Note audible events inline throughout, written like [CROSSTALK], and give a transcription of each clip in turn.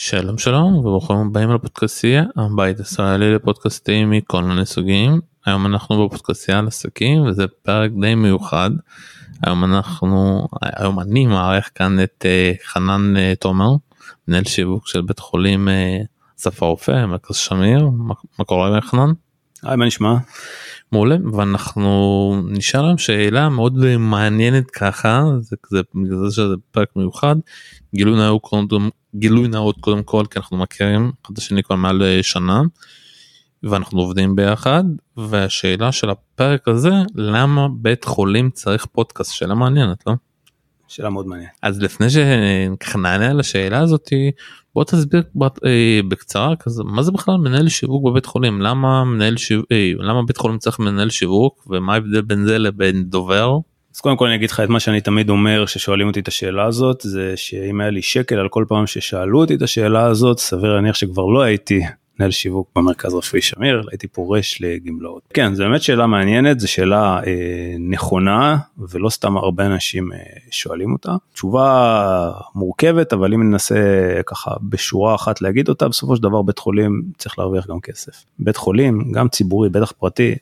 שלום שלום וברוכים הבאים לפודקאסטייה הבית ישראלי לפודקאסטים מכל מיני סוגים היום אנחנו בפודקאסטייה על עסקים וזה פרק די מיוחד היום אנחנו היום אני מארח כאן את uh, חנן uh, תומר מנהל שיווק של בית חולים uh, אסף הרופא מרכז שמיר מה, קורה חנן? היי מה נשמע? מעולה ואנחנו נשאל להם שאלה מאוד מעניינת ככה זה כזה בגלל זה שזה פרק מיוחד גילוי נאות קודם גילוי נאות קודם כל כי אנחנו מכירים אחד השני כבר מעל שנה ואנחנו עובדים ביחד והשאלה של הפרק הזה למה בית חולים צריך פודקאסט שאלה מעניינת לא? שאלה מאוד מעניינת. אז לפני שככה נענה על השאלה הזאתי בוא תסביר אה, בקצרה כזה מה זה בכלל מנהל שיווק בבית חולים למה מנהל שיווק אה, למה בית חולים צריך מנהל שיווק ומה ההבדל בין זה לבין דובר. אז קודם כל אני אגיד לך את מה שאני תמיד אומר ששואלים אותי את השאלה הזאת זה שאם היה לי שקל על כל פעם ששאלו אותי את השאלה הזאת סביר להניח שכבר לא הייתי מנהל שיווק במרכז רפואי שמיר הייתי פורש לגמלאות. כן זו באמת שאלה מעניינת זו שאלה אה, נכונה ולא סתם הרבה אנשים אה, שואלים אותה. תשובה מורכבת אבל אם ננסה ככה בשורה אחת להגיד אותה בסופו של דבר בית חולים צריך להרוויח גם כסף. בית חולים גם ציבורי בטח פרטי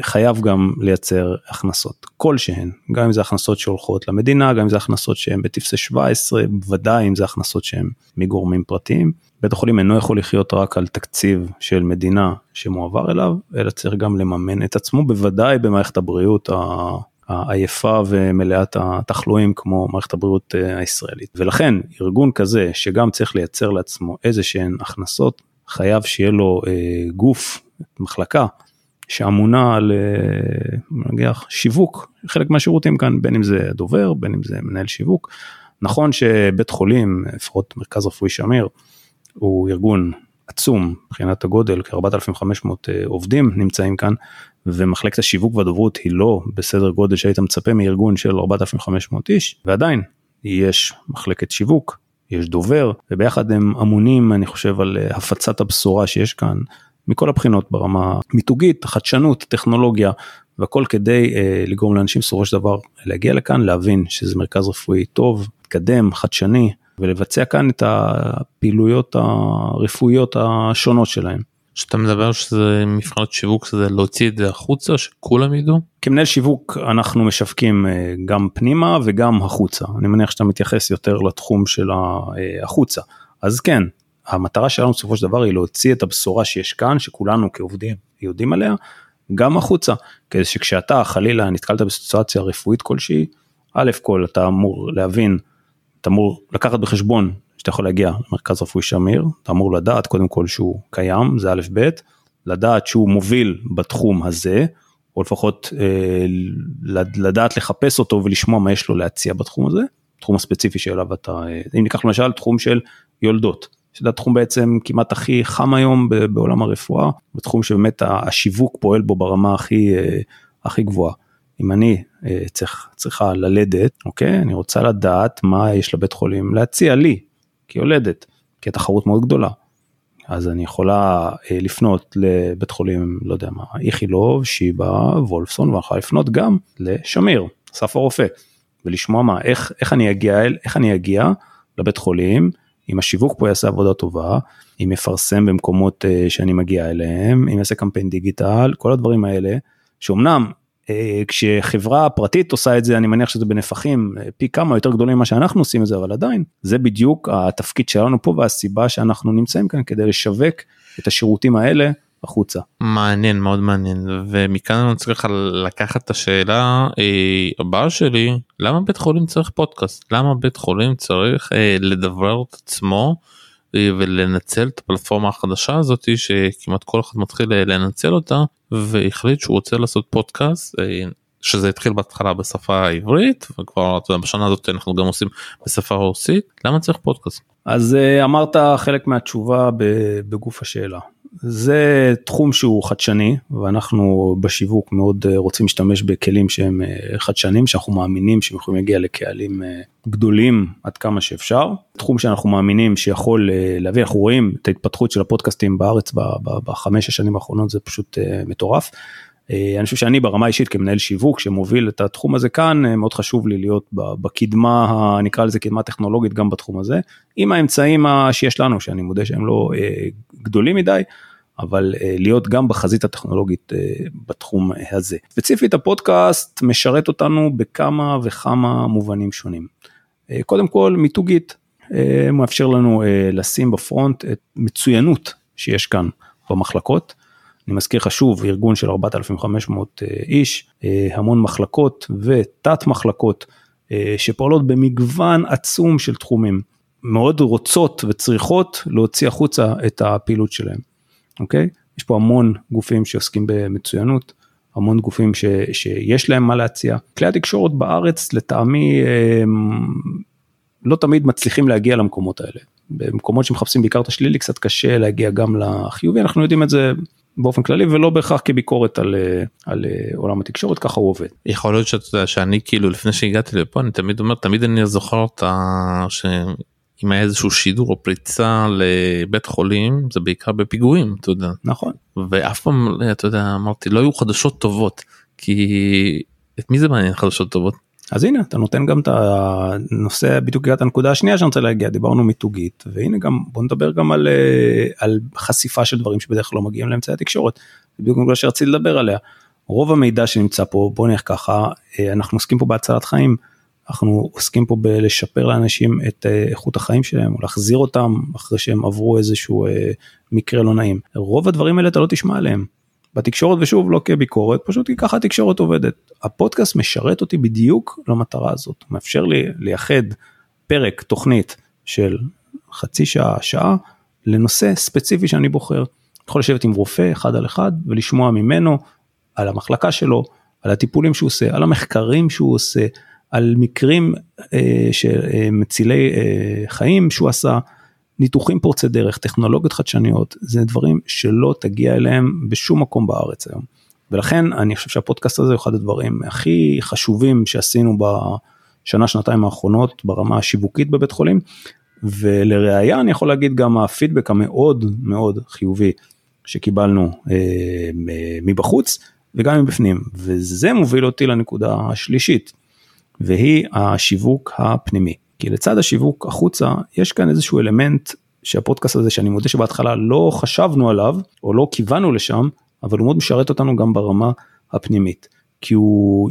חייב גם לייצר הכנסות כלשהן גם אם זה הכנסות שהולכות למדינה גם אם זה הכנסות שהן בטפסי 17 בוודאי אם זה הכנסות שהן מגורמים פרטיים. בית החולים אינו יכול לחיות רק על תקציב של מדינה שמועבר אליו אלא צריך גם לממן את עצמו בוודאי במערכת הבריאות העייפה ומלאת התחלואים כמו מערכת הבריאות אה, הישראלית ולכן ארגון כזה שגם צריך לייצר לעצמו איזה שהן הכנסות חייב שיהיה לו אה, גוף מחלקה שאמונה על אה, נגיח שיווק חלק מהשירותים כאן בין אם זה דובר בין אם זה מנהל שיווק. נכון שבית חולים לפחות מרכז רפואי שמיר הוא ארגון עצום מבחינת הגודל כ-4500 אה, עובדים נמצאים כאן ומחלקת השיווק והדוברות היא לא בסדר גודל שהיית מצפה מארגון של 4500 איש ועדיין יש מחלקת שיווק יש דובר וביחד הם אמונים אני חושב על אה, הפצת הבשורה שיש כאן מכל הבחינות ברמה מיתוגית, חדשנות, טכנולוגיה והכל כדי אה, לגרום לאנשים בסופו של דבר להגיע לכאן, להבין שזה מרכז רפואי טוב, מתקדם, חדשני ולבצע כאן את הפעילויות הרפואיות השונות שלהם. כשאתה מדבר שזה מבחנות שיווק זה להוציא את זה החוצה שכולם ידעו? כמנהל שיווק אנחנו משווקים אה, גם פנימה וגם החוצה אני מניח שאתה מתייחס יותר לתחום של אה, החוצה אז כן המטרה שלנו בסופו של דבר היא להוציא את הבשורה שיש כאן שכולנו כעובדים יודעים עליה גם החוצה. כדי שכשאתה חלילה נתקלת בסיטואציה רפואית כלשהי א' כל אתה אמור להבין אתה אמור לקחת בחשבון שאתה יכול להגיע למרכז רפואי שמיר אתה אמור לדעת קודם כל שהוא קיים זה א' ב' לדעת שהוא מוביל בתחום הזה או לפחות אה, לדעת לחפש אותו ולשמוע מה יש לו להציע בתחום הזה תחום הספציפי שאליו אתה אה, אם ניקח למשל תחום של יולדות שזה התחום בעצם כמעט הכי חם היום בעולם הרפואה, בתחום שבאמת השיווק פועל בו ברמה הכי, אה, הכי גבוהה. אם אני אה, צריך, צריכה ללדת, אוקיי, אני רוצה לדעת מה יש לבית חולים להציע לי, כיולדת, כי התחרות מאוד גדולה. אז אני יכולה אה, לפנות לבית חולים, לא יודע מה, איכילוב, שיבא, וולפסון, ואני יכולה לפנות גם לשמיר, אסף הרופא, ולשמוע מה, איך, איך אני אגיע, איך אני אגיע לבית חולים, אם השיווק פה יעשה עבודה טובה, אם יפרסם במקומות uh, שאני מגיע אליהם, אם יעשה קמפיין דיגיטל, כל הדברים האלה, שאומנם uh, כשחברה פרטית עושה את זה, אני מניח שזה בנפחים uh, פי כמה יותר גדולים ממה שאנחנו עושים את זה, אבל עדיין, זה בדיוק התפקיד שלנו פה והסיבה שאנחנו נמצאים כאן כדי לשווק את השירותים האלה החוצה. מעניין מאוד מעניין ומכאן אני צריך לקחת את השאלה אה, הבאה שלי למה בית חולים צריך פודקאסט למה בית חולים צריך אה, לדבר את עצמו אה, ולנצל את הפלטפורמה החדשה הזאת שכמעט כל אחד מתחיל אה, לנצל אותה והחליט שהוא רוצה לעשות פודקאסט אה, שזה התחיל בהתחלה בשפה העברית וכבר בשנה הזאת אנחנו גם עושים בשפה הרוסית למה צריך פודקאסט. אז אה, אמרת חלק מהתשובה בגוף השאלה זה תחום שהוא חדשני ואנחנו בשיווק מאוד אה, רוצים להשתמש בכלים שהם אה, חדשנים שאנחנו מאמינים שהם יכולים להגיע לקהלים גדולים עד כמה שאפשר. תחום שאנחנו מאמינים שיכול להביא אנחנו רואים את ההתפתחות של הפודקאסטים בארץ בחמש השנים האחרונות זה פשוט מטורף. אה, אני חושב שאני ברמה אישית כמנהל שיווק שמוביל את התחום הזה כאן אה, מאוד חשוב לי להיות בקדמה נקרא לזה קדמה טכנולוגית גם בתחום הזה עם האמצעים שיש לנו שאני מודה שהם לא גדולים מדי אבל להיות גם בחזית הטכנולוגית בתחום הזה. ספציפית הפודקאסט משרת אותנו בכמה וכמה מובנים שונים. קודם כל מיתוגית מאפשר לנו לשים בפרונט את מצוינות שיש כאן במחלקות. אני מזכיר לך שוב, ארגון של 4,500 אה, איש, אה, המון מחלקות ותת מחלקות אה, שפועלות במגוון עצום של תחומים, מאוד רוצות וצריכות להוציא החוצה את הפעילות שלהם, אוקיי? יש פה המון גופים שעוסקים במצוינות, המון גופים ש, שיש להם מה להציע. כלי התקשורת בארץ לטעמי לא תמיד מצליחים להגיע למקומות האלה. במקומות שמחפשים בעיקר את השלילי קצת קשה להגיע גם לחיובי, אנחנו יודעים את זה באופן כללי ולא בהכרח כביקורת על, אה, על אה, עולם התקשורת ככה הוא עובד. יכול להיות שאתה יודע שאני כאילו לפני שהגעתי לפה אני תמיד אומר תמיד אני זוכר את ה... שאם היה איזשהו שידור או פריצה לבית חולים זה בעיקר בפיגועים אתה יודע נכון ואף פעם אתה יודע אמרתי לא היו חדשות טובות כי את מי זה מעניין חדשות טובות. אז הנה אתה נותן גם את הנושא בדיוק הגעת הנקודה השנייה שאני רוצה להגיע דיברנו מיתוגית והנה גם בוא נדבר גם על, אה, על חשיפה של דברים שבדרך כלל לא מגיעים לאמצעי התקשורת. בדיוק נקודה שרציתי לדבר עליה. רוב המידע שנמצא פה בוא נלך ככה אה, אנחנו עוסקים פה בהצלת חיים אנחנו עוסקים פה בלשפר לאנשים את אה, איכות החיים שלהם או להחזיר אותם אחרי שהם עברו איזשהו מקרה לא נעים רוב הדברים האלה אתה לא תשמע עליהם. בתקשורת ושוב לא כביקורת פשוט כי ככה התקשורת עובדת הפודקאסט משרת אותי בדיוק למטרה הזאת מאפשר לי לייחד פרק תוכנית של חצי שעה שעה לנושא ספציפי שאני בוחר. יכול לשבת עם רופא אחד על אחד ולשמוע ממנו על המחלקה שלו על הטיפולים שהוא עושה על המחקרים שהוא עושה על מקרים אה, שמצילי אה, חיים שהוא עשה. ניתוחים פורצי דרך, טכנולוגיות חדשניות, זה דברים שלא תגיע אליהם בשום מקום בארץ היום. ולכן אני חושב שהפודקאסט הזה הוא אחד הדברים הכי חשובים שעשינו בשנה שנתיים האחרונות ברמה השיווקית בבית חולים. ולראיה אני יכול להגיד גם הפידבק המאוד מאוד חיובי שקיבלנו אה, מבחוץ וגם מבפנים וזה מוביל אותי לנקודה השלישית והיא השיווק הפנימי. כי לצד השיווק החוצה יש כאן איזשהו אלמנט שהפודקאסט הזה שאני מודה שבהתחלה לא חשבנו עליו או לא כיוונו לשם אבל הוא מאוד משרת אותנו גם ברמה הפנימית כי הוא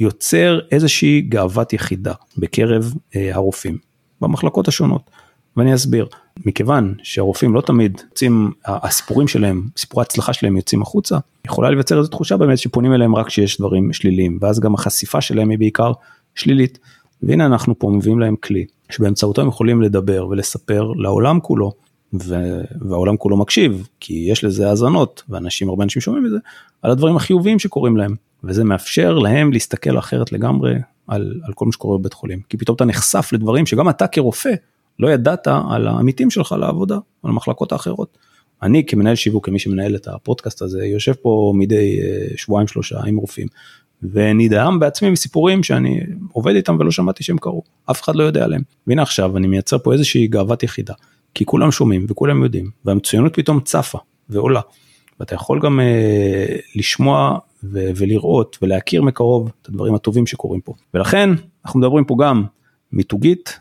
יוצר איזושהי גאוות יחידה בקרב אה, הרופאים במחלקות השונות. ואני אסביר מכיוון שהרופאים לא תמיד יוצאים הסיפורים שלהם סיפורי ההצלחה שלהם יוצאים החוצה יכולה לייצר איזו תחושה באמת שפונים אליהם רק כשיש דברים שליליים ואז גם החשיפה שלהם היא בעיקר שלילית. והנה אנחנו פה מביאים להם כלי שבאמצעותו הם יכולים לדבר ולספר לעולם כולו ו... והעולם כולו מקשיב כי יש לזה האזנות ואנשים הרבה אנשים שומעים את זה על הדברים החיוביים שקורים להם וזה מאפשר להם להסתכל אחרת לגמרי על, על כל מה שקורה בבית חולים כי פתאום אתה נחשף לדברים שגם אתה כרופא לא ידעת על העמיתים שלך לעבודה על המחלקות האחרות. אני כמנהל שיווק כמי שמנהל את הפודקאסט הזה יושב פה מדי אה, שבועיים שלושה עם רופאים ונדהם בעצמי מסיפורים שאני עובד איתם ולא שמעתי שהם קרו, אף אחד לא יודע עליהם. והנה עכשיו אני מייצר פה איזושהי גאוות יחידה, כי כולם שומעים וכולם יודעים, והמצוינות פתאום צפה ועולה. ואתה יכול גם אה, לשמוע ו- ולראות ולהכיר מקרוב את הדברים הטובים שקורים פה. ולכן אנחנו מדברים פה גם מיתוגית,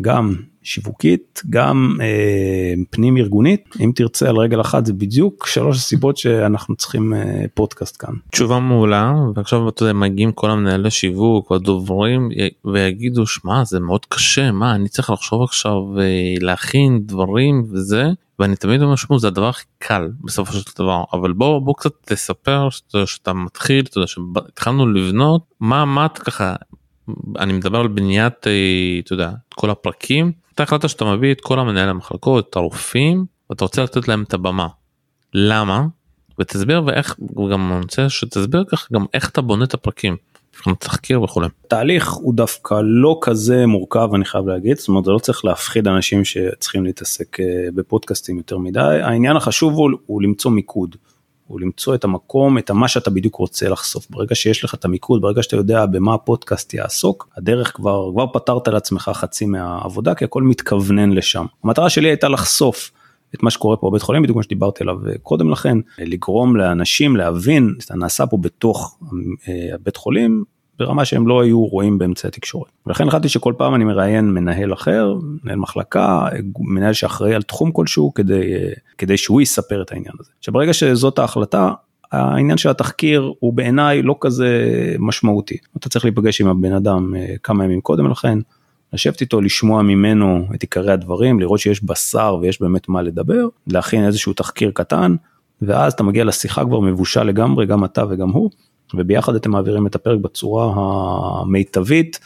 גם שיווקית, גם אה, פנים ארגונית. אם תרצה על רגל אחת זה בדיוק שלוש סיבות שאנחנו צריכים אה, פודקאסט כאן. תשובה מעולה ועכשיו אתה יודע מגיעים כל המנהלי שיווק והדוברים ויגידו שמע זה מאוד קשה מה אני צריך לחשוב עכשיו אה, להכין דברים וזה ואני תמיד אומר שמע זה הדבר הכי קל בסופו של דבר אבל בוא בוא קצת תספר שאתה, שאתה מתחיל אתה יודע שהתחלנו לבנות מה מה את ככה אני מדבר על בניית אה, אתה יודע כל הפרקים אתה החלטת שאתה מביא את כל המנהל המחלקות את הרופאים ואתה רוצה לתת להם את הבמה. למה? ותסביר ואיך גם אני רוצה שתסביר כך גם איך אתה בונה את הפרקים. תחקיר וכולי. תהליך הוא דווקא לא כזה מורכב אני חייב להגיד זאת אומרת זה לא צריך להפחיד אנשים שצריכים להתעסק אה, בפודקאסטים יותר מדי העניין החשוב הוא, הוא למצוא מיקוד. הוא למצוא את המקום, את מה שאתה בדיוק רוצה לחשוף. ברגע שיש לך את המיקוד, ברגע שאתה יודע במה הפודקאסט יעסוק, הדרך כבר, כבר פתרת לעצמך חצי מהעבודה, כי הכל מתכוונן לשם. המטרה שלי הייתה לחשוף את מה שקורה פה בבית חולים, בדיוק כמו שדיברתי עליו קודם לכן, לגרום לאנשים להבין, זה נעשה פה בתוך הבית חולים, ברמה שהם לא היו רואים באמצעי התקשורת. ולכן החלטתי שכל פעם אני מראיין מנהל אחר, מנהל מחלקה, מנהל שאחראי על תחום כלשהו כדי, כדי שהוא יספר את העניין הזה. עכשיו ברגע שזאת ההחלטה, העניין של התחקיר הוא בעיניי לא כזה משמעותי. אתה צריך להיפגש עם הבן אדם אה, כמה ימים קודם לכן, לשבת איתו, לשמוע ממנו את עיקרי הדברים, לראות שיש בשר ויש באמת מה לדבר, להכין איזשהו תחקיר קטן, ואז אתה מגיע לשיחה כבר מבושל לגמרי, גם אתה וגם הוא, וביחד אתם מעבירים את הפרק בצורה המיטבית.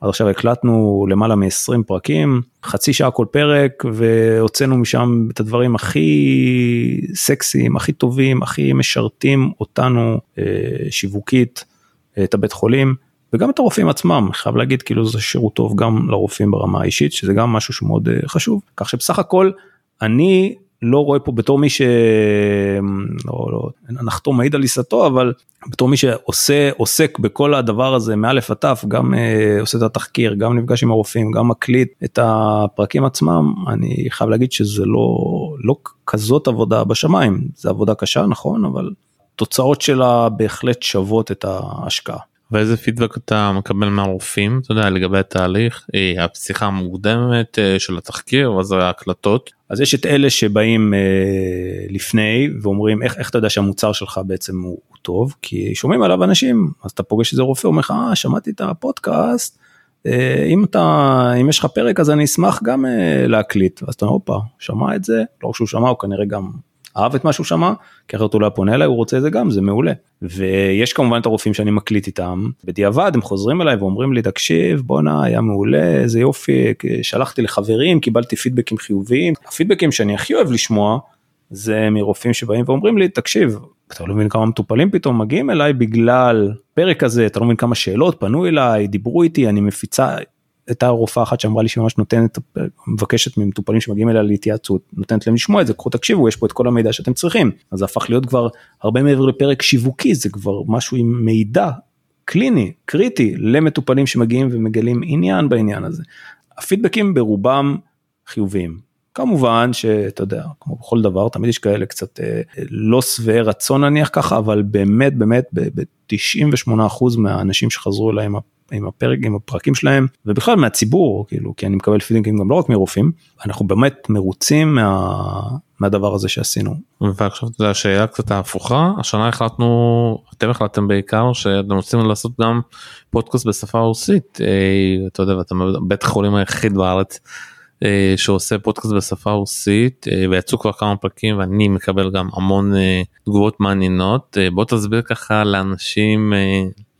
עד עכשיו הקלטנו למעלה מ-20 פרקים, חצי שעה כל פרק, והוצאנו משם את הדברים הכי סקסיים, הכי טובים, הכי משרתים אותנו אה, שיווקית, את הבית חולים, וגם את הרופאים עצמם, חייב להגיד כאילו זה שירות טוב גם לרופאים ברמה האישית, שזה גם משהו שמאוד אה, חשוב, כך שבסך הכל אני לא רואה פה בתור מי ש... לא, לא, נחתום מעיד על עיסתו, אבל בתור מי שעושה, עוסק בכל הדבר הזה מאלף עד תף, גם אה, עושה את התחקיר, גם נפגש עם הרופאים, גם מקליט את הפרקים עצמם, אני חייב להגיד שזה לא, לא כזאת עבודה בשמיים, זה עבודה קשה, נכון, אבל תוצאות שלה בהחלט שוות את ההשקעה. ואיזה פידבק אתה מקבל מהרופאים אתה יודע לגבי התהליך אה, הפסיכה המוקדמת אה, של התחקיר ואז ההקלטות. אז יש את אלה שבאים אה, לפני ואומרים איך, איך אתה יודע שהמוצר שלך בעצם הוא, הוא טוב? כי שומעים עליו אנשים אז אתה פוגש איזה רופא אומר לך אה, שמעתי את הפודקאסט אה, אם אתה אם יש לך פרק אז אני אשמח גם אה, להקליט. אז אתה אומר הופה שמע את זה. לא שהוא שמע הוא כנראה גם אהב את מה שהוא שמע, כי אחרת הוא לא פונה אליי, הוא רוצה את זה גם, זה מעולה. ויש כמובן את הרופאים שאני מקליט איתם, בדיעבד הם חוזרים אליי ואומרים לי, תקשיב, בואנה, היה מעולה, איזה יופי, שלחתי לחברים, קיבלתי פידבקים חיוביים. הפידבקים שאני הכי אוהב לשמוע, זה מרופאים שבאים ואומרים לי, תקשיב, אתה לא מבין כמה מטופלים פתאום מגיעים אליי בגלל פרק הזה, אתה לא מבין כמה שאלות פנו אליי, דיברו איתי, אני מפיצה, הייתה רופאה אחת שאמרה לי שממש נותנת, מבקשת ממטופלים שמגיעים אליה להתייעצות, נותנת להם לשמוע את זה, קחו תקשיבו, יש פה את כל המידע שאתם צריכים. אז זה הפך להיות כבר הרבה מעבר לפרק שיווקי, זה כבר משהו עם מידע קליני, קריטי, למטופלים שמגיעים ומגלים עניין בעניין הזה. הפידבקים ברובם חיוביים. כמובן שאתה יודע, כמו בכל דבר, תמיד יש כאלה קצת אה, לא שבעי רצון נניח ככה, אבל באמת באמת ב-98% מהאנשים שחזרו אליי עם עם הפרק, עם הפרקים שלהם, ובכלל מהציבור, כאילו, כי אני מקבל פידינגים גם לא רק מרופאים, אנחנו באמת מרוצים מה, מהדבר הזה שעשינו. ועכשיו אתה יודע, השאלה קצת ההפוכה, השנה החלטנו, אתם החלטתם בעיקר שאתם רוצים לעשות גם פודקאסט בשפה רוסית, אה, אתה יודע, ואתה בית החולים היחיד בארץ. אה, שעושה פודקאסט בשפה רוסית אה, ויצאו כבר כמה פרקים ואני מקבל גם המון תגובות מעניינות בוא תסביר ככה לאנשים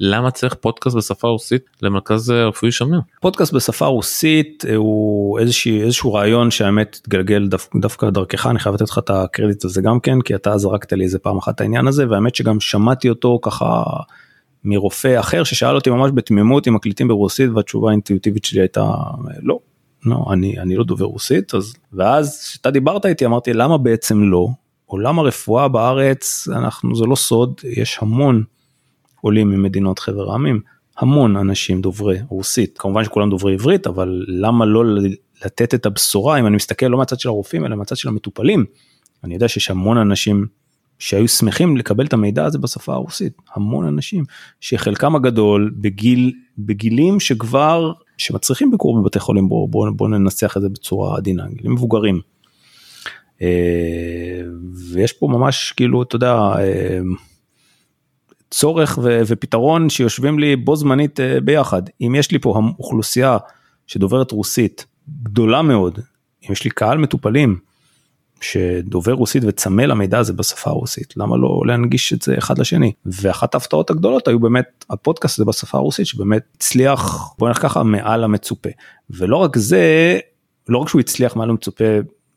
למה צריך פודקאסט בשפה רוסית למרכז רפואי שמיר? פודקאסט בשפה רוסית אה, הוא איזושהי, איזשהו רעיון שהאמת התגלגל דו, דווקא דרכך, אני חייב לתת לך את הקרדיט הזה גם כן, כי אתה זרקת לי איזה פעם אחת את העניין הזה, והאמת שגם שמעתי אותו ככה מרופא אחר ששאל אותי ממש בתמימות אם מקליטים ברוסית, והתשובה האינטואיטיבית שלי הייתה לא. לא, אני, אני לא דובר רוסית, אז, ואז כשאתה דיברת איתי אמרתי למה בעצם לא, עולם הרפואה בארץ, אנחנו, זה לא סוד, יש המון עולים ממדינות חבר העמים, המון אנשים דוברי רוסית, כמובן שכולם דוברי עברית, אבל למה לא לתת את הבשורה, אם אני מסתכל לא מהצד של הרופאים, אלא מהצד של המטופלים, אני יודע שיש המון אנשים שהיו שמחים לקבל את המידע הזה בשפה הרוסית, המון אנשים, שחלקם הגדול בגיל, בגילים שכבר, שמצריכים ביקור בבתי חולים, בואו בוא, בוא ננסח את זה בצורה עדינה, גילים מבוגרים. אה, ויש פה ממש כאילו, אתה יודע, אה, צורך ו- ופתרון שיושבים לי בו זמנית uh, ביחד. אם יש לי פה אוכלוסייה שדוברת רוסית גדולה מאוד, אם יש לי קהל מטופלים שדובר רוסית וצמא למידע הזה בשפה הרוסית, למה לא להנגיש את זה אחד לשני? ואחת ההפתעות הגדולות היו באמת הפודקאסט הזה בשפה הרוסית שבאמת הצליח, בוא נלך ככה, מעל המצופה. ולא רק זה, לא רק שהוא הצליח מעל המצופה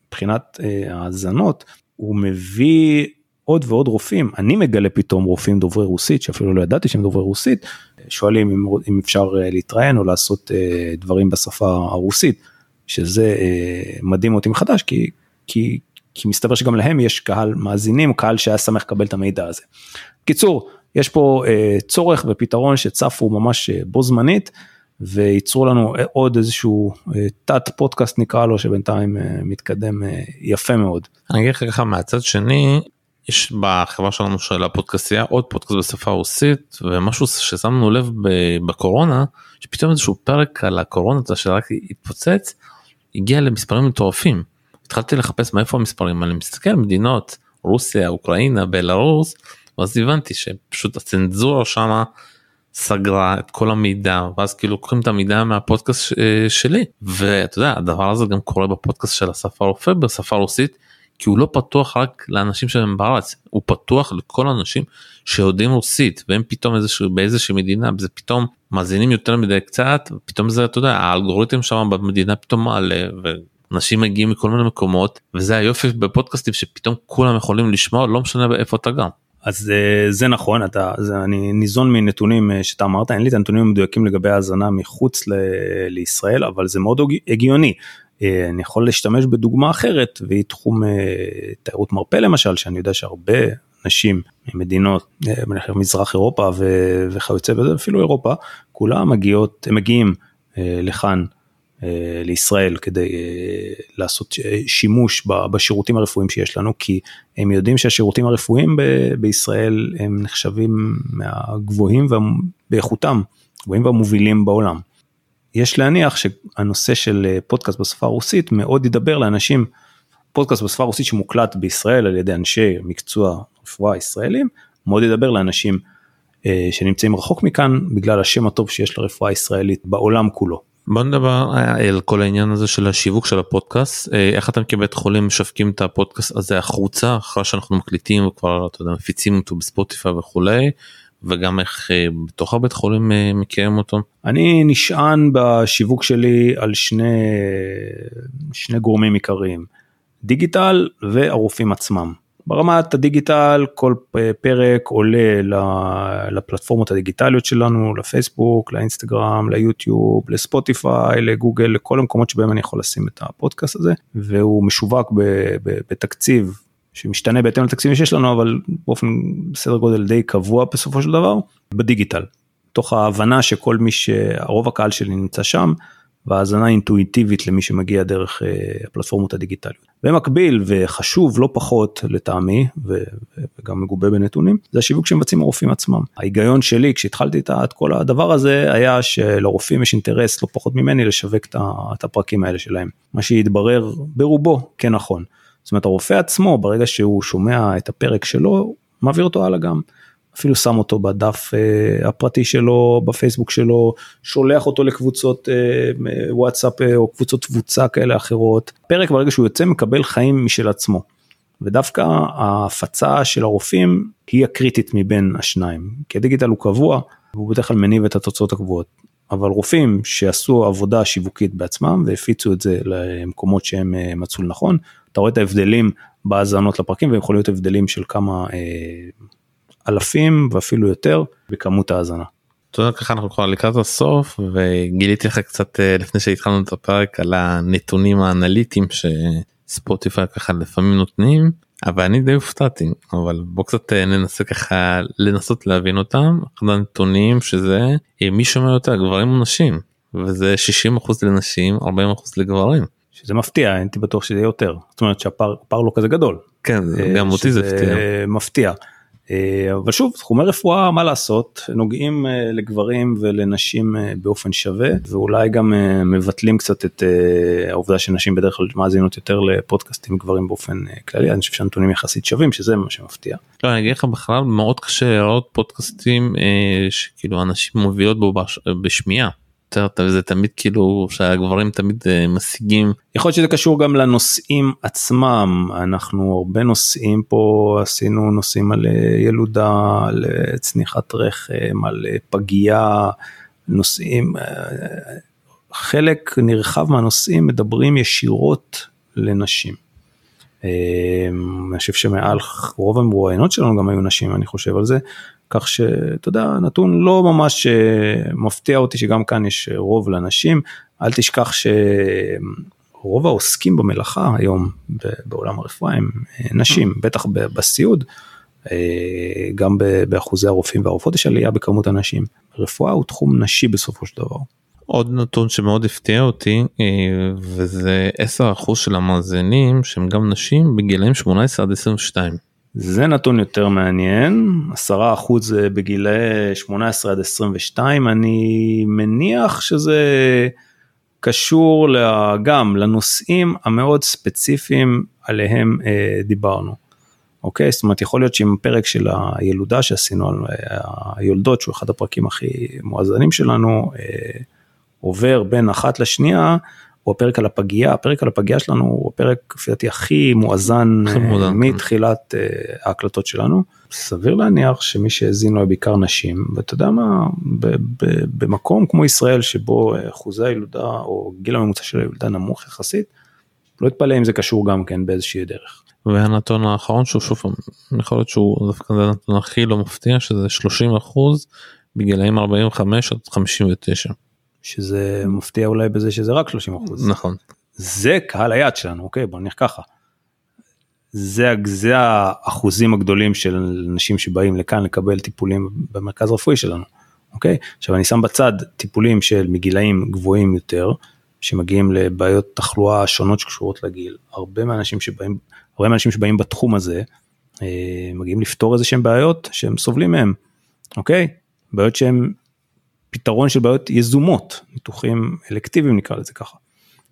מבחינת האזנות, הוא מביא עוד ועוד רופאים, אני מגלה פתאום רופאים דוברי רוסית שאפילו לא ידעתי שהם דוברי רוסית, שואלים אם, אם אפשר אה, להתראיין או לעשות אה, דברים בשפה הרוסית, שזה אה, מדהים אותי מחדש כי, כי, כי מסתבר שגם להם יש קהל מאזינים, קהל שהיה שמח לקבל את המידע הזה. קיצור, יש פה צורך ופתרון שצפו ממש בו זמנית. וייצרו לנו עוד איזשהו תת פודקאסט נקרא לו שבינתיים מתקדם יפה מאוד. אני אגיד לך ככה מהצד שני יש בחברה שלנו של הפודקאסטייה עוד פודקאסט בשפה הרוסית ומשהו ששמנו לב בקורונה שפתאום איזשהו פרק על הקורונה שרק התפוצץ הגיע למספרים מטורפים. התחלתי לחפש מאיפה המספרים אני מסתכל מדינות רוסיה אוקראינה בלרוס ואז הבנתי שפשוט הצנזורה שמה סגרה את כל המידע ואז כאילו לוקחים את המידע מהפודקאסט שלי ואתה יודע הדבר הזה גם קורה בפודקאסט של אסף הרופא בשפה הרוסית כי הוא לא פתוח רק לאנשים שהם בארץ הוא פתוח לכל האנשים שיודעים רוסית והם פתאום איזשהו באיזושהי מדינה זה פתאום מאזינים יותר מדי קצת פתאום זה אתה יודע האלגוריתם שם במדינה פתאום מעלה ואנשים מגיעים מכל מיני מקומות וזה היופי בפודקאסטים שפתאום כולם יכולים לשמוע לא משנה איפה אתה גם. אז אה, זה נכון אתה זה אני ניזון מנתונים אה, שאתה אמרת אין לי את הנתונים המדויקים לגבי האזנה מחוץ ל, לישראל אבל זה מאוד הגיוני אני יכול להשתמש בדוגמה אחרת והיא תחום תיירות מרפא למשל שאני יודע שהרבה נשים ממדינות מזרח אירופה וכיוצא בזה אפילו אירופה כולם מגיעות מגיעים לכאן אה, לישראל כדי אה, לעשות אה, שימוש בשירותים הרפואיים שיש לנו כי הם יודעים שהשירותים הרפואיים בישראל הם נחשבים מהגבוהים באיכותם, גבוהים והמובילים בעולם. יש להניח שהנושא של פודקאסט בשפה הרוסית מאוד ידבר לאנשים, פודקאסט בשפה הרוסית שמוקלט בישראל על ידי אנשי מקצוע רפואה ישראלים, מאוד ידבר לאנשים שנמצאים רחוק מכאן בגלל השם הטוב שיש לרפואה הישראלית בעולם כולו. בוא נדבר אה, על כל העניין הזה של השיווק של הפודקאסט אה, איך אתם כבית חולים משווקים את הפודקאסט הזה החוצה אחרי שאנחנו מקליטים וכבר אתה יודע מפיצים אותו בספוטיפיי וכולי וגם איך אה, בתוך הבית חולים מכירים אותו. אני נשען בשיווק שלי על שני שני גורמים עיקריים דיגיטל והרופאים עצמם. ברמת הדיגיטל כל פרק עולה לפלטפורמות הדיגיטליות שלנו לפייסבוק לאינסטגרם ליוטיוב לספוטיפיי לגוגל לכל המקומות שבהם אני יכול לשים את הפודקאסט הזה והוא משווק בתקציב שמשתנה בהתאם לתקציבים שיש לנו אבל באופן סדר גודל די קבוע בסופו של דבר בדיגיטל. תוך ההבנה שכל מי שהרוב הקהל שלי נמצא שם והאזנה אינטואיטיבית למי שמגיע דרך uh, הפלטפורמות הדיגיטליות. במקביל וחשוב לא פחות לטעמי וגם מגובה בנתונים זה השיווק שמבצעים הרופאים עצמם. ההיגיון שלי כשהתחלתי את כל הדבר הזה היה שלרופאים יש אינטרס לא פחות ממני לשווק את הפרקים האלה שלהם. מה שהתברר ברובו כנכון. זאת אומרת הרופא עצמו ברגע שהוא שומע את הפרק שלו מעביר אותו הלאה גם. אפילו שם אותו בדף uh, הפרטי שלו, בפייסבוק שלו, שולח אותו לקבוצות uh, וואטסאפ uh, או קבוצות קבוצה כאלה אחרות. פרק ברגע שהוא יוצא מקבל חיים משל עצמו. ודווקא ההפצה של הרופאים היא הקריטית מבין השניים. כי הדיגיטל הוא קבוע והוא בדרך כלל מניב את התוצאות הקבועות. אבל רופאים שעשו עבודה שיווקית בעצמם והפיצו את זה למקומות שהם מצאו לנכון, אתה רואה את ההבדלים בהאזנות לפרקים והם יכולים להיות הבדלים של כמה אלפים ואפילו יותר בכמות ההאזנה. אתה יודע ככה אנחנו כבר לקראת הסוף וגיליתי לך קצת אה, לפני שהתחלנו את הפרק על הנתונים האנליטיים שספוטיפיי ככה לפעמים נותנים אבל אני די הופתעתי אבל בוא קצת אה, ננסה ככה לנסות להבין אותם אחד הנתונים שזה אה, מי שומע יותר גברים או נשים וזה 60% לנשים 40% לגברים. שזה מפתיע הייתי בטוח שזה יותר זאת אומרת שהפער לא כזה גדול. כן גם אותי זה הפתיע. מפתיע. אה, אבל שוב תחומי רפואה מה לעשות נוגעים אה, לגברים ולנשים אה, באופן שווה ואולי גם מבטלים קצת את העובדה שנשים בדרך כלל מאזינות יותר לפודקאסטים גברים באופן כללי אני חושב שהנתונים יחסית שווים שזה מה שמפתיע. לא, אני אגיד לך בכלל מאוד קשה לראות פודקאסטים שכאילו אנשים מובילות בו בשמיעה. יותר זה תמיד כאילו שהגברים תמיד אה, משיגים. יכול להיות שזה קשור גם לנושאים עצמם אנחנו הרבה נושאים פה עשינו נושאים על אה, ילודה על אה, צניחת רחם על פגייה נושאים חלק נרחב מהנושאים מדברים ישירות לנשים. אני חושב שמעל רוב המרואיינות שלנו גם היו נשים אני חושב על זה כך שאתה יודע נתון לא ממש אה, מפתיע אותי שגם כאן יש רוב לנשים אל תשכח שרוב העוסקים במלאכה היום בעולם הרפואה הם אה, נשים בטח בסיעוד. אה, גם באחוזי הרופאים והרופאות יש עלייה בכמות הנשים. רפואה הוא תחום נשי בסופו של דבר. עוד נתון שמאוד הפתיע אותי אה, וזה 10% של המאזינים שהם גם נשים בגילאים 18 עד 22. זה נתון יותר מעניין, 10% בגילאי 18 עד 22, אני מניח שזה קשור גם לנושאים המאוד ספציפיים עליהם אה, דיברנו. אוקיי? זאת אומרת, יכול להיות שעם הפרק של הילודה שעשינו על אה, היולדות, שהוא אחד הפרקים הכי מואזנים שלנו, אה, עובר בין אחת לשנייה, הוא הפרק על הפגייה, הפרק על הפגייה שלנו הוא הפרק לפי דעתי הכי מואזן [LAUGHS] אה, מתחילת אה, ההקלטות שלנו. סביר להניח שמי שהאזין לו היה בעיקר נשים, ואתה יודע מה, במקום כמו ישראל שבו אחוזי הילודה או גיל הממוצע של הילודה נמוך יחסית, לא אתפלא אם זה קשור גם כן באיזושהי דרך. והנתון האחרון שהוא שוב יכול להיות שהוא דווקא זה הנתון הכי לא מפתיע שזה 30 אחוז בגילאים 45 עד 59. שזה מפתיע אולי בזה שזה רק 30 אחוז. נכון. זה קהל היעד שלנו, אוקיי, בוא נלך ככה. זה, זה האחוזים הגדולים של אנשים שבאים לכאן לקבל טיפולים במרכז רפואי שלנו, אוקיי? עכשיו אני שם בצד טיפולים של מגילאים גבוהים יותר, שמגיעים לבעיות תחלואה שונות שקשורות לגיל. הרבה מהאנשים שבאים, הרבה מהאנשים שבאים בתחום הזה, אה, מגיעים לפתור איזה שהם בעיות שהם סובלים מהם, אוקיי? בעיות שהם פתרון של בעיות יזומות, ניתוחים אלקטיביים נקרא לזה ככה.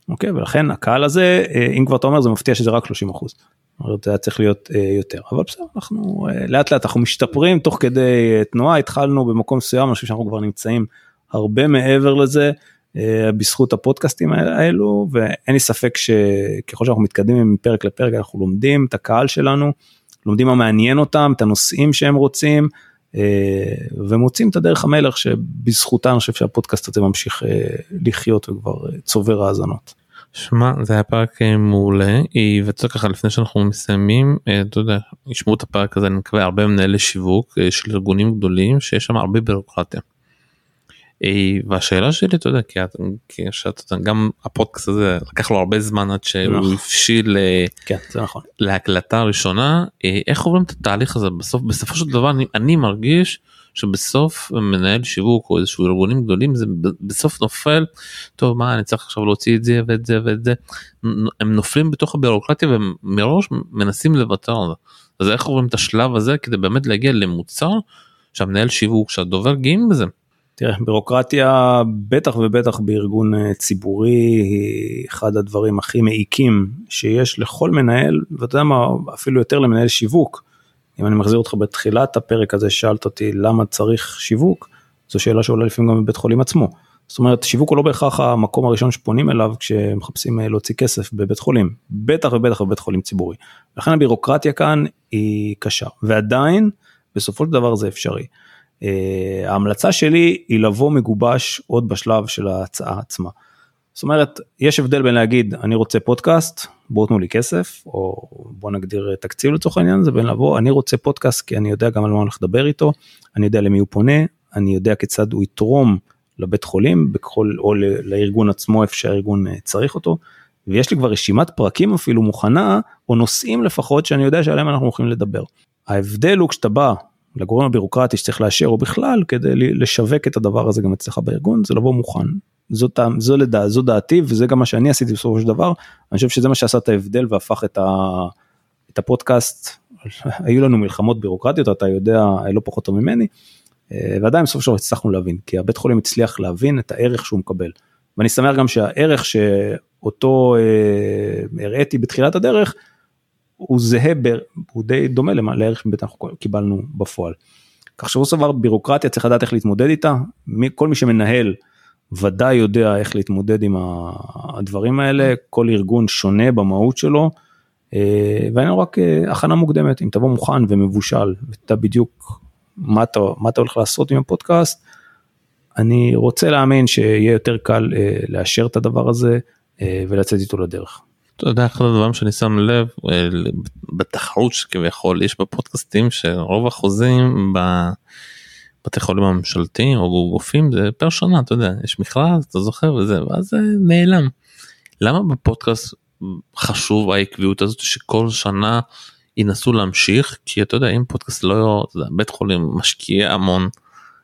אוקיי, ולכן הקהל הזה, אה, אם כבר אתה אומר זה מפתיע שזה רק 30 אחוז. זה היה צריך להיות אה, יותר, אבל בסדר, אנחנו אה, לאט לאט אנחנו משתפרים תוך כדי תנועה, התחלנו במקום מסוים, אני חושב שאנחנו כבר נמצאים הרבה מעבר לזה, בזכות הפודקאסטים האלו, ואין לי ספק שככל שאנחנו מתקדמים מפרק לפרק אנחנו לומדים את הקהל שלנו, לומדים מה מעניין אותם, את הנושאים שהם רוצים, ומוצאים את הדרך המלך שבזכותה אני חושב שהפודקאסט הזה ממשיך אה, לחיות וכבר אה, צובר האזנות. שמע זה היה פרק מעולה ואתה ככה לפני שאנחנו מסיימים אתה יודע ישמעו את הפרק הזה אני מקווה הרבה מנהלי שיווק של ארגונים גדולים שיש שם הרבה בירוקרטיה. והשאלה שלי אתה יודע כי, כי שאתה, גם הפודקאסט הזה לקח לו הרבה זמן עד שהוא נכון. הבשיל אה, כן, נכון. להקלטה הראשונה אה, איך עוברים את התהליך הזה בסוף בסופו של דבר אני, אני מרגיש שבסוף מנהל שיווק או איזשהו ארגונים גדולים זה בסוף נופל טוב מה אני צריך עכשיו להוציא את זה ואת זה ואת זה הם נופלים בתוך הבירוקרטיה ומראש מנסים לוותר על זה אז איך עוברים את השלב הזה כדי באמת להגיע למוצר שהמנהל שיווק שהדובר גאים בזה. תראה, בירוקרטיה, בטח ובטח בארגון אה, ציבורי, היא אחד הדברים הכי מעיקים שיש לכל מנהל, ואתה יודע מה, אפילו יותר למנהל שיווק. אם אני מחזיר אותך בתחילת הפרק הזה, שאלת אותי למה צריך שיווק, זו שאלה שעולה לפעמים גם בבית חולים עצמו. זאת אומרת, שיווק הוא לא בהכרח המקום הראשון שפונים אליו כשמחפשים אה, להוציא כסף בבית חולים, בטח ובטח בבית חולים ציבורי. לכן הבירוקרטיה כאן היא קשה, ועדיין, בסופו של דבר זה אפשרי. Uh, ההמלצה שלי היא לבוא מגובש עוד בשלב של ההצעה עצמה. זאת אומרת, יש הבדל בין להגיד אני רוצה פודקאסט, בואו תנו לי כסף, או בוא נגדיר תקציב לצורך העניין הזה, בין לבוא אני רוצה פודקאסט כי אני יודע גם על מה הולך לדבר איתו, אני יודע למי הוא פונה, אני יודע כיצד הוא יתרום לבית חולים, בכל, או לארגון עצמו איפה שהארגון אה, צריך אותו, ויש לי כבר רשימת פרקים אפילו מוכנה, או נושאים לפחות שאני יודע שעליהם אנחנו הולכים לדבר. ההבדל הוא כשאתה בא לגורם הבירוקרטי שצריך לאשר או בכלל כדי לשווק את הדבר הזה גם אצלך בארגון זה לבוא מוכן. זאת, זו, לדע, זו דעתי וזה גם מה שאני עשיתי בסופו של דבר אני חושב שזה מה שעשה את ההבדל והפך את, ה, את הפודקאסט [LAUGHS] היו לנו מלחמות בירוקרטיות אתה יודע לא פחות טוב ממני אה, ועדיין בסופו של דבר הצלחנו להבין כי הבית חולים הצליח להבין את הערך שהוא מקבל. ואני שמח גם שהערך שאותו אה, הראיתי בתחילת הדרך הוא זהה, ב, הוא די דומה לערך שבאמת אנחנו קיבלנו בפועל. כך שבסופו של דבר בירוקרטיה צריך לדעת איך להתמודד איתה, כל מי שמנהל ודאי יודע איך להתמודד עם הדברים האלה, כל ארגון שונה במהות שלו, אה, ואין רק אה, הכנה מוקדמת, אם תבוא מוכן ומבושל ותדע בדיוק מה אתה, מה אתה הולך לעשות עם הפודקאסט, אני רוצה להאמין שיהיה יותר קל אה, לאשר את הדבר הזה ולצאת איתו לדרך. אתה יודע אחד הדברים שאני שם לב אה, בתחרות שכביכול יש בפודקאסטים שרוב החוזים בבתי חולים הממשלתיים או גופים זה פר שנה אתה יודע יש מכרז אתה זוכר וזה ואז זה נעלם. למה בפודקאסט חשוב העקביות הזאת שכל שנה ינסו להמשיך כי אתה יודע אם פודקאסט לא יודע, בית חולים משקיע המון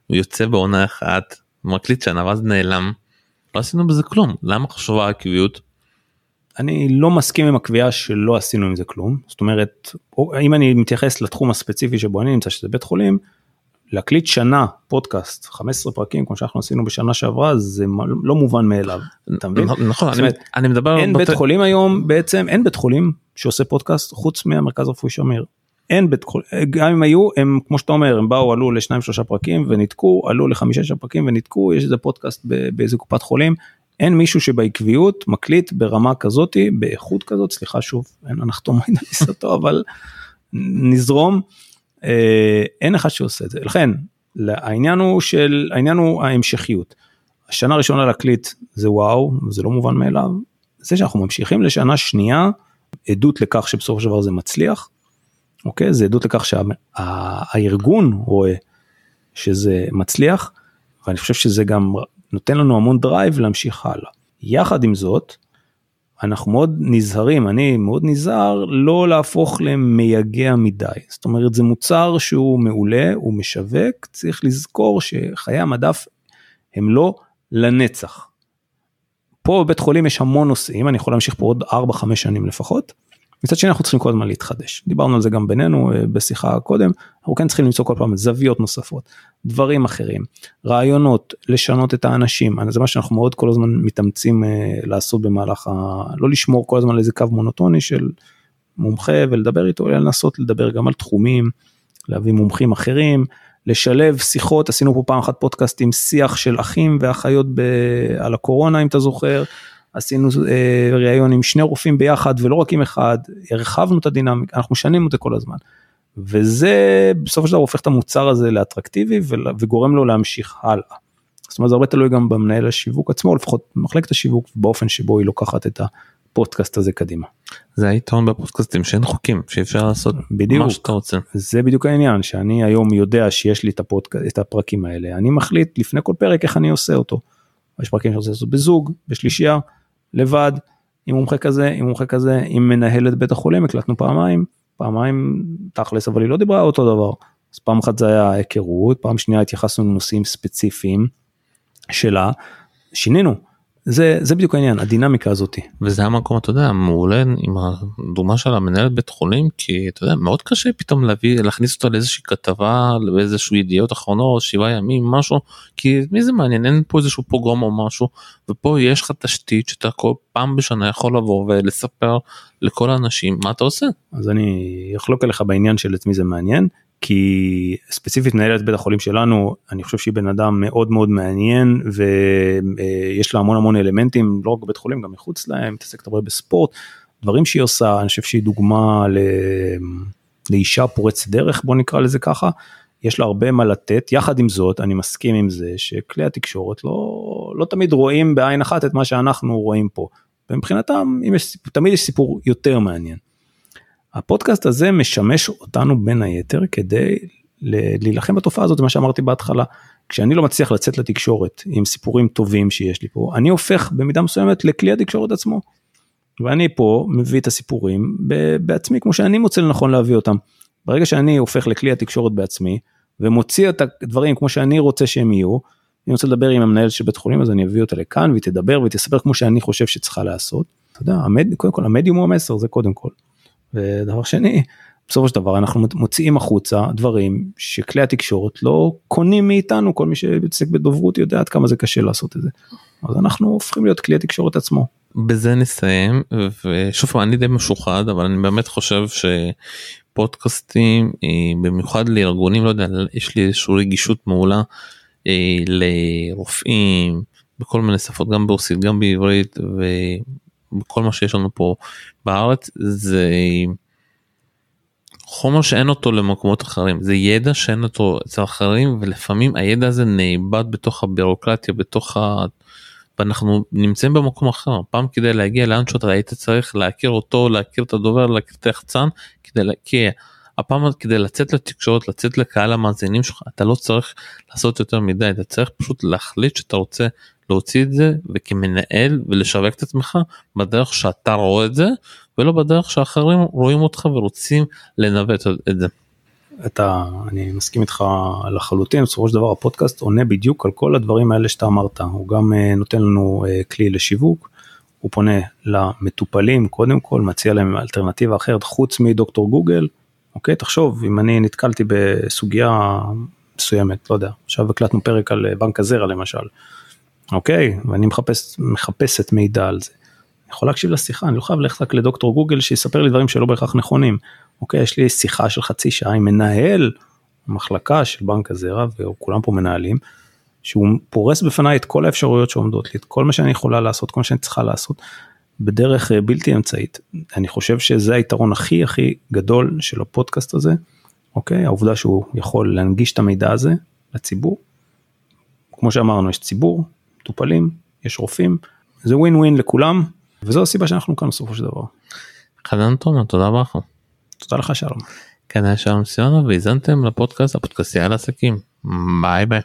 יוצא בעונה אחת מקליט שנה ואז נעלם. לא עשינו בזה כלום למה חשובה העקביות. אני לא מסכים עם הקביעה שלא עשינו עם זה כלום זאת אומרת אם אני מתייחס לתחום הספציפי שבו אני נמצא שזה בית חולים להקליט שנה פודקאסט 15 פרקים כמו שאנחנו עשינו בשנה שעברה זה לא מובן מאליו. אתה מבין? נכון אני, אני מדבר אין בית חולים היום בעצם אין בית חולים שעושה פודקאסט חוץ מהמרכז הרפואי שמיר. אין בית חולים גם אם היו הם כמו שאתה אומר הם באו עלו לשניים שלושה פרקים ונתקו עלו לחמישה שישה פרקים ונתקו יש איזה פודקאסט באיזה קופת חולים אין מישהו שבעקביות מקליט ברמה כזאתי באיכות כזאת סליחה שוב אין הנחתום אותו [LAUGHS] אבל נזרום אה, אין אחד שעושה את זה לכן העניין הוא של העניין הוא ההמשכיות. השנה הראשונה להקליט זה וואו זה לא מובן מאליו זה שאנחנו ממשיכים לשנה שנייה עדות לכך שבסופו של דבר זה מצליח. אוקיי זה עדות לכך שהארגון שה, רואה שזה מצליח ואני חושב שזה גם נותן לנו המון drive להמשיך הלאה. יחד עם זאת אנחנו מאוד נזהרים, אני מאוד נזהר לא להפוך למייגע מדי. זאת אומרת זה מוצר שהוא מעולה, הוא משווק, צריך לזכור שחיי המדף הם לא לנצח. פה בבית חולים יש המון נושאים, אני יכול להמשיך פה עוד 4-5 שנים לפחות. מצד שני אנחנו צריכים כל הזמן להתחדש. דיברנו על זה גם בינינו אה, בשיחה קודם. אנחנו כן צריכים למצוא כל פעם זוויות נוספות דברים אחרים רעיונות לשנות את האנשים. זה מה שאנחנו מאוד כל הזמן מתאמצים אה, לעשות במהלך ה... לא לשמור כל הזמן על איזה קו מונוטוני של מומחה ולדבר איתו אלא לנסות לדבר גם על תחומים להביא מומחים אחרים לשלב שיחות. עשינו פה פעם אחת פודקאסט עם שיח של אחים ואחיות ב... על הקורונה אם אתה זוכר. עשינו אה, ראיון עם שני רופאים ביחד ולא רק עם אחד, הרחבנו את הדינמיקה, אנחנו משנים את זה כל הזמן. וזה בסופו של דבר הופך את המוצר הזה לאטרקטיבי וגורם לו להמשיך הלאה. זאת אומרת זה הרבה תלוי גם במנהל השיווק עצמו, לפחות מחלקת השיווק באופן שבו היא לוקחת את הפודקאסט הזה קדימה. זה היתרון בפודקאסטים שאין חוקים שאפשר לעשות בדיוק מה שאתה רוצה. זה בדיוק העניין שאני היום יודע שיש לי את, הפודקאסט, את הפרקים האלה אני מחליט לפני כל פרק איך אני עושה אותו. יש פרקים שאני רוצה לעשות בזוג בשלישייה לבד, עם מומחה כזה, עם מומחה כזה, עם מנהלת בית החולים, הקלטנו פעמיים, פעמיים תכלס, אבל היא לא דיברה אותו דבר. אז פעם אחת זה היה היכרות, פעם שנייה התייחסנו לנושאים ספציפיים שלה, שינינו, זה זה בדיוק העניין הדינמיקה הזאתי. וזה המקום אתה יודע מעולה עם הדוגמה של המנהלת בית חולים כי אתה יודע מאוד קשה פתאום להביא להכניס אותו לאיזושהי כתבה לאיזשהו ידיעות אחרונות שבעה ימים משהו כי מי זה מעניין אין פה איזשהו פוגרום או משהו ופה יש לך תשתית שאתה כל פעם בשנה יכול לבוא ולספר לכל האנשים מה אתה עושה. אז אני אחלוק עליך בעניין של את מי זה מעניין כי ספציפית מנהלת בית החולים שלנו אני חושב שהיא בן אדם מאוד מאוד מעניין ויש לה המון המון אלמנטים לא רק בבית חולים גם מחוץ להם מתעסקת הרבה בספורט דברים שהיא עושה אני חושב שהיא דוגמה ל... לאישה פורצת דרך בוא נקרא לזה ככה יש לה הרבה מה לתת יחד עם זאת אני מסכים עם זה שכלי התקשורת לא לא תמיד רואים בעין אחת את מה שאנחנו רואים פה. ומבחינתם יש, תמיד יש סיפור יותר מעניין. הפודקאסט הזה משמש אותנו בין היתר כדי להילחם בתופעה הזאת, מה שאמרתי בהתחלה. כשאני לא מצליח לצאת לתקשורת עם סיפורים טובים שיש לי פה, אני הופך במידה מסוימת לכלי התקשורת עצמו. ואני פה מביא את הסיפורים בעצמי כמו שאני מוצא לנכון להביא אותם. ברגע שאני הופך לכלי התקשורת בעצמי ומוציא את הדברים כמו שאני רוצה שהם יהיו, אני רוצה לדבר עם המנהל של בית חולים אז אני אביא אותה לכאן והיא תדבר והיא תספר כמו שאני חושב שצריכה לעשות. אתה יודע, המד... קודם כל המדיום הוא המסר זה קודם כל. ודבר שני, בסופו של דבר אנחנו מוציאים החוצה דברים שכלי התקשורת לא קונים מאיתנו, כל מי שמתעסק בדוברות יודע עד כמה זה קשה לעשות את זה. אז אנחנו הופכים להיות כלי התקשורת עצמו. בזה נסיים ושוב אני די משוחד אבל אני באמת חושב שפודקאסטים אה, במיוחד לארגונים לא יודע יש לי איזושהי רגישות מעולה אה, לרופאים בכל מיני שפות גם ברוסית גם בעברית בכל מה שיש לנו פה בארץ זה חומר שאין אותו למקומות אחרים זה ידע שאין אותו אצל אחרים ולפעמים הידע הזה נאבד בתוך הבירוקרטיה בתוך ה... ואנחנו נמצאים במקום אחר פעם כדי להגיע לאן שאתה היית צריך להכיר אותו להכיר את הדובר להכיר את היחצן כדי להכיר. הפעם כדי לצאת לתקשורת לצאת לקהל המאזינים שלך אתה לא צריך לעשות יותר מדי אתה צריך פשוט להחליט שאתה רוצה להוציא את זה וכמנהל ולשווק את עצמך בדרך שאתה רואה את זה ולא בדרך שאחרים רואים אותך ורוצים לנווט את זה. אתה, אני מסכים איתך לחלוטין, בסופו של דבר הפודקאסט עונה בדיוק על כל הדברים האלה שאתה אמרת, הוא גם אה, נותן לנו אה, כלי לשיווק, הוא פונה למטופלים קודם כל, מציע להם אלטרנטיבה אחרת חוץ מדוקטור גוגל, אוקיי, תחשוב, אם אני נתקלתי בסוגיה מסוימת, לא יודע, עכשיו הקלטנו פרק על בנק הזרע למשל, אוקיי, ואני מחפש, מחפשת מידע על זה. אני יכול להקשיב לשיחה, אני לא חייב ללכת רק לדוקטור גוגל שיספר לי דברים שלא בהכרח נכונים. אוקיי, יש לי שיחה של חצי שעה עם מנהל מחלקה של בנק הזרע, וכולם פה מנהלים, שהוא פורס בפניי את כל האפשרויות שעומדות לי, את כל מה שאני יכולה לעשות, כל מה שאני צריכה לעשות, בדרך אה, בלתי אמצעית. אני חושב שזה היתרון הכי הכי גדול של הפודקאסט הזה, אוקיי, העובדה שהוא יכול להנגיש את המידע הזה לציבור. כמו שאמרנו, יש ציבור, מטופלים, יש רופאים, זה ווין ווין לכולם, וזו הסיבה שאנחנו כאן בסופו של דבר. חנן תומר תודה רבה לך. תודה לך שלום. כאן היה שלום סיונו והאזנתם לפודקאסט הפודקאסטייה על עסקים ביי ביי.